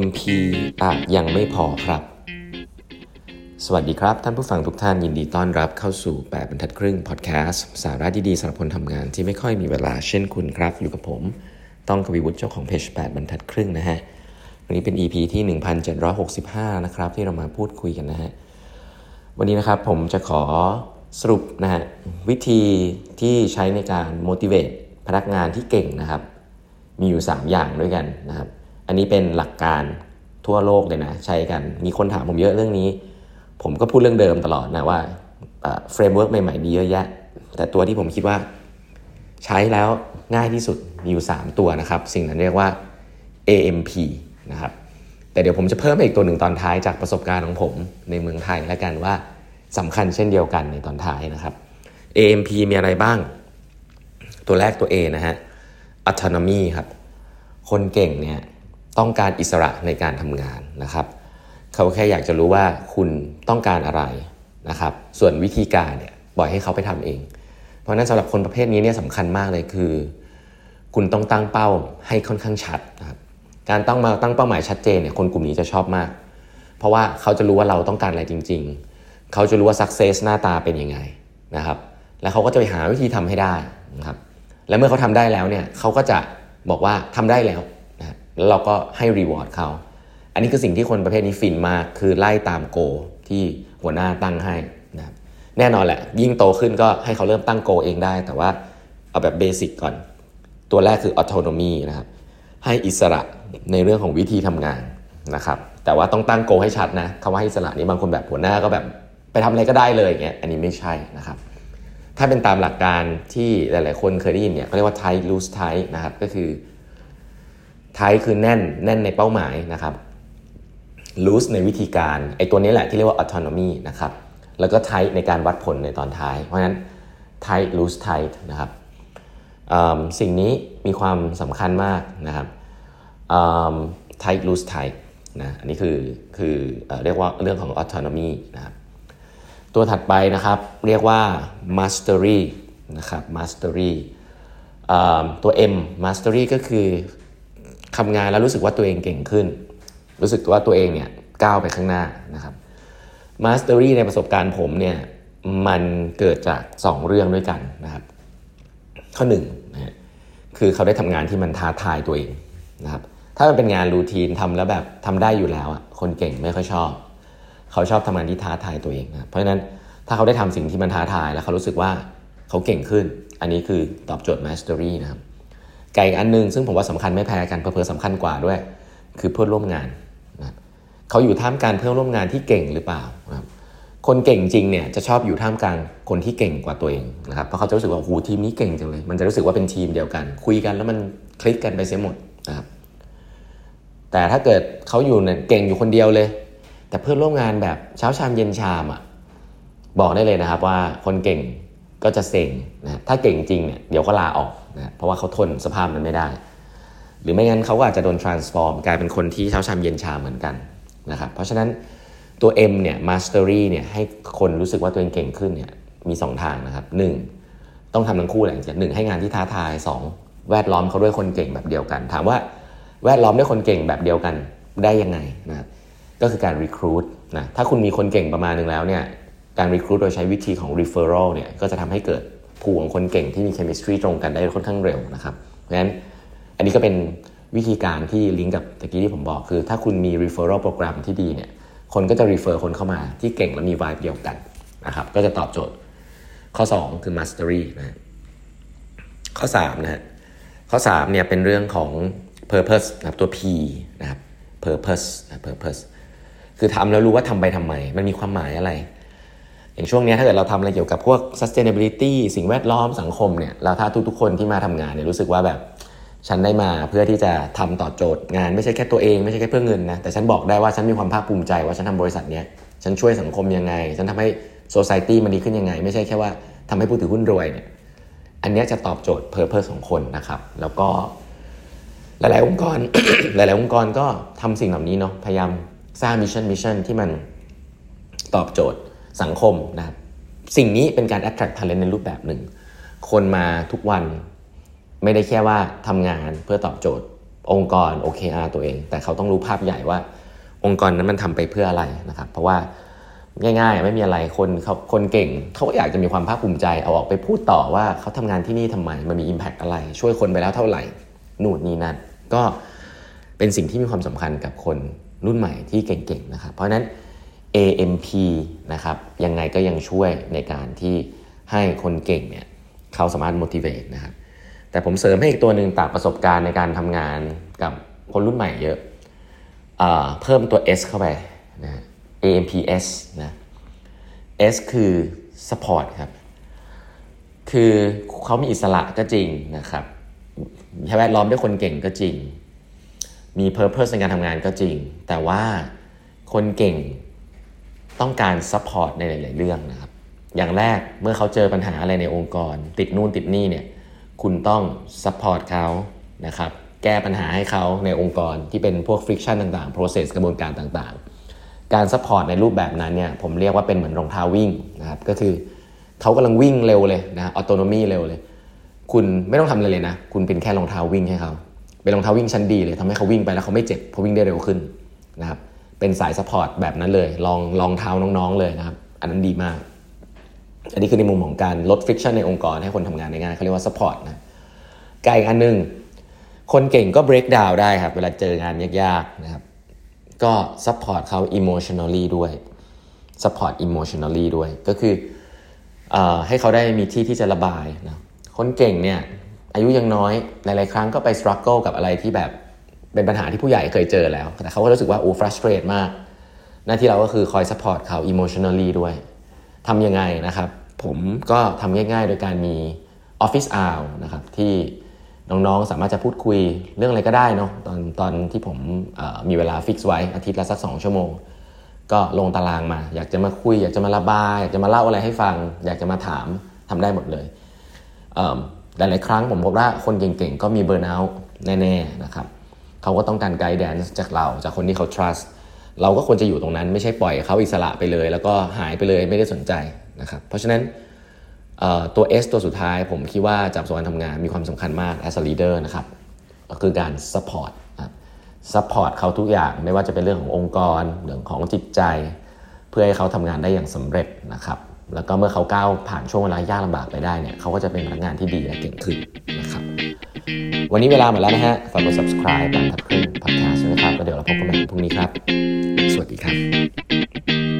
mp อาจยังไม่พอครับ สวัสดีครับ ท่านผู้ฟังทุกท่านยินดีต้อนรับเข้าสู่ 8บรรทัดครึ่งพอดแคสต์สาระดีๆสำหรับคนทำงานที่ไม่ค่อยมีเวลาเช่นคุณครับ อยู่กับผม ต้องกวีวุฒิเจ้าของเพจ8บรรทัดครึ่งนะฮะวันนี้เป็น EP ที่ 1765 นะครับ ที่เรามาพูดคุยกันนะฮะวันนี้นะครับผมจะขอสรุปนะฮะวิธีที่ใช้ในการ motivate พนักงานที่เก่งนะครับ มีอยู่ 3 อย่างด้วยกันนะครับ อันนี้เป็นหลักการทั่วโลกเลยนะ ใช้กัน มีคนถามผมเยอะเรื่องนี้ ผมก็พูดเรื่องเดิมตลอดนะว่า framework ใหม่ๆมีเยอะแยะ แต่ตัวที่ผมคิดว่า ใช้แล้วง่ายที่สุดมีอยู่ 3 ตัวนะครับ สิ่งนั้นเรียกว่า AMP นะครับ แต่เดี๋ยวผมจะเพิ่มอีกตัวหนึ่งตอนท้ายจากประสบการณ์ของผมในเมืองไทยแล้วกันว่าสำคัญเช่นเดียวกันในตอนท้ายนะครับ AMP มีอะไรบ้าง ตัวแรกตัว A นะฮะ autonomy ครับ คนเก่งเนี่ย ต้องการอิสระในการทำงานนะครับเขาแค่อยากจะรู้ว่าคุณต้องการอะไรนะครับ ส่วนวิธีการเนี่ยปล่อยให้เขาไปทำเอง เพราะนั้นสำหรับคนประเภทนี้เนี่ยสำคัญมากเลยคือ คุณต้องตั้งเป้าให้ค่อนข้างชัดนะครับการต้องมาตั้งเป้าหมายชัดเจนเนี่ยคนกลุ่มนี้จะชอบมาก เพราะว่าเขาจะรู้ว่าเราต้องการอะไรจริง ๆ เขาจะรู้ว่า success หน้าตาเป็นยังไงนะครับแล้วเขาก็จะไปหาวิธีทำให้ได้นะครับและเมื่อเขาทำได้แล้วเนี่ยเขาก็จะบอกว่าทำได้แล้ว แล้วเราก็ให้รีวอร์ดเขา อันนี้คือสิ่งที่คนประเภทนี้ฟินมาก คือไล่ตามโกที่หัวหน้าตั้งให้นะครับแน่นอนแหละ ยิ่งโตขึ้นก็ให้เขาเริ่มตั้งโกเองได้ แต่ว่าเอาแบบเบสิกก่อน ตัวแรกคือ autonomy นะครับ ให้อิสระในเรื่องของวิธีทำงานนะครับ แต่ว่าต้องตั้งโกให้ชัดนะคำว่าให้อิสระนี้บางคนแบบหัวหน้าก็แบบไปทำอะไรก็ได้เลยอย่างเงี้ย อันนี้ไม่ใช่นะครับ ถ้าเป็นตามหลักการที่หลาย ๆ คนเคยได้ยินเนี่ยเขาเรียกว่า tight loose tight นะครับ ก็คือ tight คือแน่นแน่นในเป้าหมายนะครับ loose ในวิธีการไอ้ตัวนี้แหละที่เรียกว่า autonomy นะครับแล้วก็ tight ในการวัดผลในตอนท้าย เพราะฉะนั้น tight loose tight นะครับสิ่งนี้มีความสำคัญมากนะครับ tight loose tight นะอันนี้คือคือเรียกว่าเรื่องของ autonomy นะครับตัวถัดไปนะครับเรียกว่า mastery นะครับ mastery ตัว M mastery ก็คือ ทำงานแล้วรู้สึกว่าตัวเองเก่งขึ้น รู้สึกว่าตัวเองเนี่ยก้าวไปข้างหน้านะครับ mastery ในประสบการณ์ผมเนี่ยมันเกิดจาก 2 เรื่องด้วยกันนะครับ ข้อ1นะคือเขาได้ทำงานที่มันท้าทายตัวเองนะครับถ้ามันเป็นงานรูทีนทำแล้วแบบทำได้อยู่แล้วอะคนเก่งไม่ค่อยชอบ เขาชอบทำงานที่ท้าทายตัวเองนะเพราะฉะนั้นถ้าเขาได้ทำสิ่งที่มันท้าทายแล้วเขารู้สึกว่าเขาเก่งขึ้น อันนี้คือตอบโจทย์ mastery นะครับ ไก่อันนึงซึ่งผมว่าสำคัญไม่แพ้กันเพอๆสำคัญกว่าด้วย คือเพื่อนร่วมงานนะเขาอยู่ท่ามกลางเพื่อนร่วมงานที่เก่งหรือเปล่านะคนเก่งจริงเนี่ยจะชอบอยู่ท่ามกลางคนที่เก่งกว่าตัวเองนะครับเพราะเขาจะรู้สึกว่าโอ้โหทีมนี้เก่งจังเลย มันจะรู้สึกว่าเป็นทีมเดียวกัน คุยกันแล้วมันคลิกกันไปเสียหมดนะครับแต่ถ้าเกิดเขาอยู่เนี่ยเก่งอยู่คนเดียวเลย แต่เพื่อนร่วมงานแบบเช้าชามเย็นชามอะบอกได้เลยนะครับว่าคนเก่งก็จะเซ็งนะถ้าเก่งจริงเนี่ยเดี๋ยวก็ลาออก นะเพราะว่าเขาทนสภาพนั้นไม่ได้ หรือไม่งั้นเขาก็อาจจะโดน transform กลายเป็นคนที่เช้าชามเย็นชาเหมือนกันนะครับเพราะฉะนั้นตัว M เนี่ย mastery เนี่ยให้คนรู้สึกว่าตัวเองเก่งขึ้นเนี่ยมี 2 ทางนะครับ 1. ต้องทำทั้งคู่แหละจริงหนึ่งให้งานที่ท้าทาย 2. แวดล้อมเขาด้วยคนเก่งแบบเดียวกัน ถามว่าแวดล้อมด้วยคนเก่งแบบเดียวกันได้ยังไงนะก็คือการ recruit นะถ้าคุณมีคนเก่งประมาณนึงแล้วเนี่ยการ recruit โดยใช้วิธีของ referral เนี่ยก็จะทำให้เกิด ผูของคนเก่งที่มี chemistry ตรงกันได้ค่อนข้างเร็วนะครับ เพราะฉะนั้นอันนี้ก็เป็นวิธีการที่ลิงก์กับตะกี้ที่ผมบอกคือ ถ้าคุณมี referral โปรแกรมที่ดีเนี่ยคนก็จะ refer คนเข้ามาที่เก่งและมี vibe เดียวกันนะครับก็จะตอบโจทย์ ข้อ 2 คือ mastery นะข้อ3นะฮะข้อ3เนี่ยเป็นเรื่องของ purpose นะครับตัว P นะครับ purpose นะ purpose คือทำแล้วรู้ว่าทำไปทำไม มันมีความหมายอะไร อย่างช่วงนี้ถ้าเกิดเราทำอะไรเกี่ยวกับพวก sustainability สิ่งแวดล้อมสังคมเนี่ยแล้วถ้าทุกๆ คนที่มาทำงานเนี่ยรู้สึกว่าแบบฉันได้มาเพื่อที่จะทำต่อโจทย์งานไม่ใช่แค่ตัวเองไม่ใช่แค่เพื่อเงินนะแต่ฉันบอกได้ว่าฉันมีความภาคภูมิใจว่าฉันทำบริษัทเนี้ยฉันช่วยสังคมยังไง ฉันทำให้ society มันดีขึ้นยังไง ไม่ใช่แค่ว่าทำให้ผู้ถือหุ้นรวยเนี่ยอันนี้จะตอบโจทย์ purpose ของคนนะครับ แล้วก็ หลาย ๆ องค์กร หลาย ๆ องค์กรก็ทำสิ่งเหล่านี้เนาะพยายามสร้าง mission mission ที่มันตอบโจทย์ สังคมนะครับสิ่งนี้เป็นการ attract talent ในรูปแบบหนึ่ง คนมาทุกวันไม่ได้แค่ว่าทำงานเพื่อตอบโจทย์ องค์กร OKR ตัวเอง แต่เขาต้องรู้ภาพใหญ่ว่า องค์กรนั้นมันทำไปเพื่ออะไรนะครับ เพราะว่าง่ายๆ ไม่มีอะไรคนเขาคนเก่ง เขาก็อยากจะมีความภาคภูมิใจเอาออกไปพูดต่อว่าเขาทำงานที่นี่ทำไมมันมี Impact อะไร ช่วยคนไปแล้วเท่าไหร่นู่นนี่นั่นก็เป็นสิ่งที่มีความสำคัญกับคนรุ่นใหม่ที่เก่งๆนะครับเพราะนั้น AMP นะครับยังไงก็ยังช่วยในการที่ให้คนเก่งเนี่ยเขาสามารถ motivate นะครับแต่ผมเสริมให้อีกตัวหนึ่งจากประสบการณ์ในการทำงานกับคนรุ่นใหม่เยอะเอเพิ่มตัว S เข้าไปนะ AMPS นะ S คือ support ครับ คือเขามีอิสระก็จริงนะครับแวดล้อมด้วยคนเก่งก็จริง มี purpose ในการทำงานก็จริง แต่ว่าคนเก่ง ต้องการ support ในหลาย ๆ เรื่องนะครับ อย่างแรกเมื่อเขาเจอปัญหาอะไรในองค์กร ติดนู่นติดนี่เนี่ยคุณต้อง support เขานะครับแก้ปัญหาให้เขาในองค์กรที่เป็นพวก friction ต่าง ๆ process กระบวนการต่าง ๆ การ support ในรูปแบบนั้นเนี่ยผมเรียกว่าเป็นเหมือนรองเท้าวิ่งนะครับก็คือเขากำลังวิ่งเร็วเลยนะ autonomy เร็วเลย คุณไม่ต้องทำอะไรเลยนะ คุณเป็นแค่รองเท้าวิ่งให้เขาเป็นรองเท้าวิ่งชั้นดีเลยทำให้เขาวิ่งไปแล้วเขาไม่เจ็บเพราะวิ่งได้เร็วขึ้นนะครับ เป็นสาย support แบบนั้นเลย รองรองเท้าน้องๆเลยนะครับ อันนั้นดีมาก อันนี้คือในมุมของการลด friction ในองค์กรให้คนทำงานได้ง่ายเขาเรียกว่า support นะก็อีกอันนึง คนเก่งก็ break down ได้ครับ เวลาเจองานยากๆนะครับ ก็ support เขา emotionally ด้วย support emotionally ด้วย ก็คือให้เขาได้มีที่ที่จะระบายนะคนเก่งเนี่ยอายุยังน้อยหลายๆครั้งก็ไป struggle กับอะไรที่แบบ เป็นปัญหาที่ผู้ใหญ่เคยเจอแล้วแต่เขาก็รู้สึกว่าโอ้ frustrate มาก หน้าที่เราก็คือคอย support เขา emotionally ด้วยทำยังไงนะครับ ผมก็ทำง่าย ๆ โดยการมี office hour นะครับที่น้องๆ สามารถจะพูดคุยเรื่องอะไรก็ได้เนาะตอนตอนที่ผมมีเวลาฟิกซ์ไว้อาทิตย์ละสัก 2 ชั่วโมง ก็ลงตารางมา อยากจะมาคุย อยากจะมาระบาย อยากจะมาเล่าอะไรให้ฟัง อยากจะมาถามทำได้หมดเลยหลายๆครั้งผมพบว่าคนเก่งๆ ก็มีเบอร์นเอาท์แน่ๆนะครับ เขาก็ต้องการไกด์แดนซ์จากเรา จากคนที่เขา trust เราก็ควรจะอยู่ตรงนั้นไม่ใช่ปล่อยเขาอิสระไปเลย แล้วก็หายไปเลยไม่ได้สนใจนะครับเพราะฉะนั้นตัว S ตัวสุดท้ายผมคิดว่าจากส่วนทำงานมีความสำคัญมาก as a leader นะครับก็คือการ support support เขาทุกอย่างไม่ว่าจะเป็นเรื่องขององค์กรเรื่องของจิตใจ เพื่อให้เขาทำงานได้อย่างสำเร็จนะครับ แล้วก็เมื่อเขาก้าวผ่านช่วงเวลายากลำบากไปได้เนี่ยเขาก็จะเป็นพนักงานที่ดีและเก่งขึ้นนะครับ วันนี้เวลาหมดแล้วนะฮะ ฝากกด subscribe บันทับครื่องพักแาสนะครับ แล้วเดี๋ยวเราพบกันใหม่พรุ่งนี้ครับ สวัสดีครับ